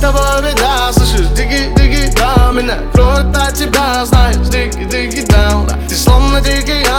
тобой беда Слышишь, диги-диги, да Меня кроет от тебя, знаешь, диги with the gang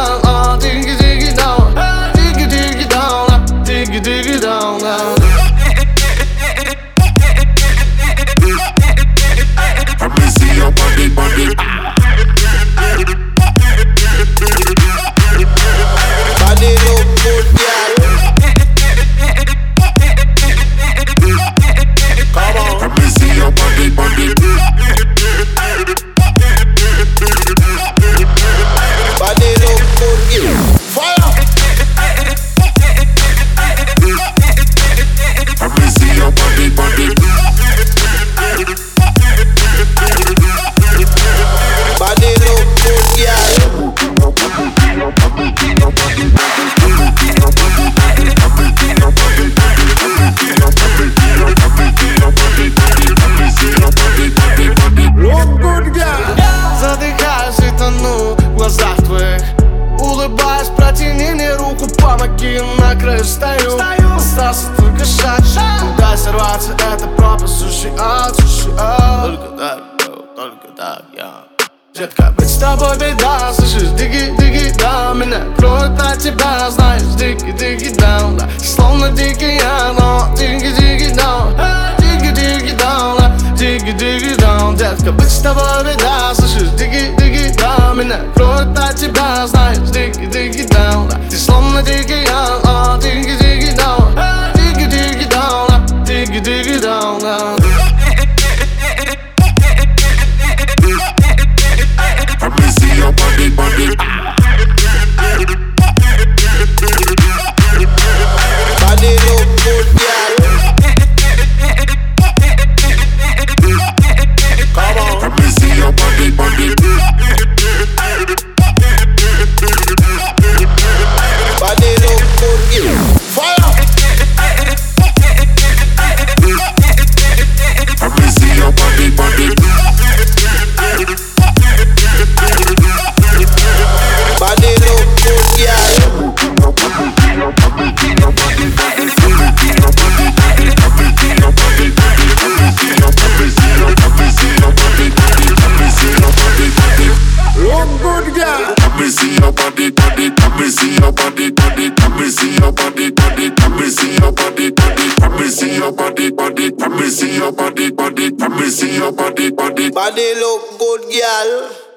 ноги на краю стою, Остался только шаг, шаг. Куда сорваться, это пропасть Суши ад, суши ад. Только так, только так, я. Детка, быть с тобой беда, слышишь, диги, диги, да Меня кроет на тебя, знаешь, диги, диги, да, да. Словно дикий я, но диги, диги, да. Диги, диги, да, да, диги, диги, да. Детка, быть с тобой беда, слышишь, диги, диги, да Меня кроет на тебя, знаешь, диги, диги, да, да. Ты словно дикий Body look good, girl.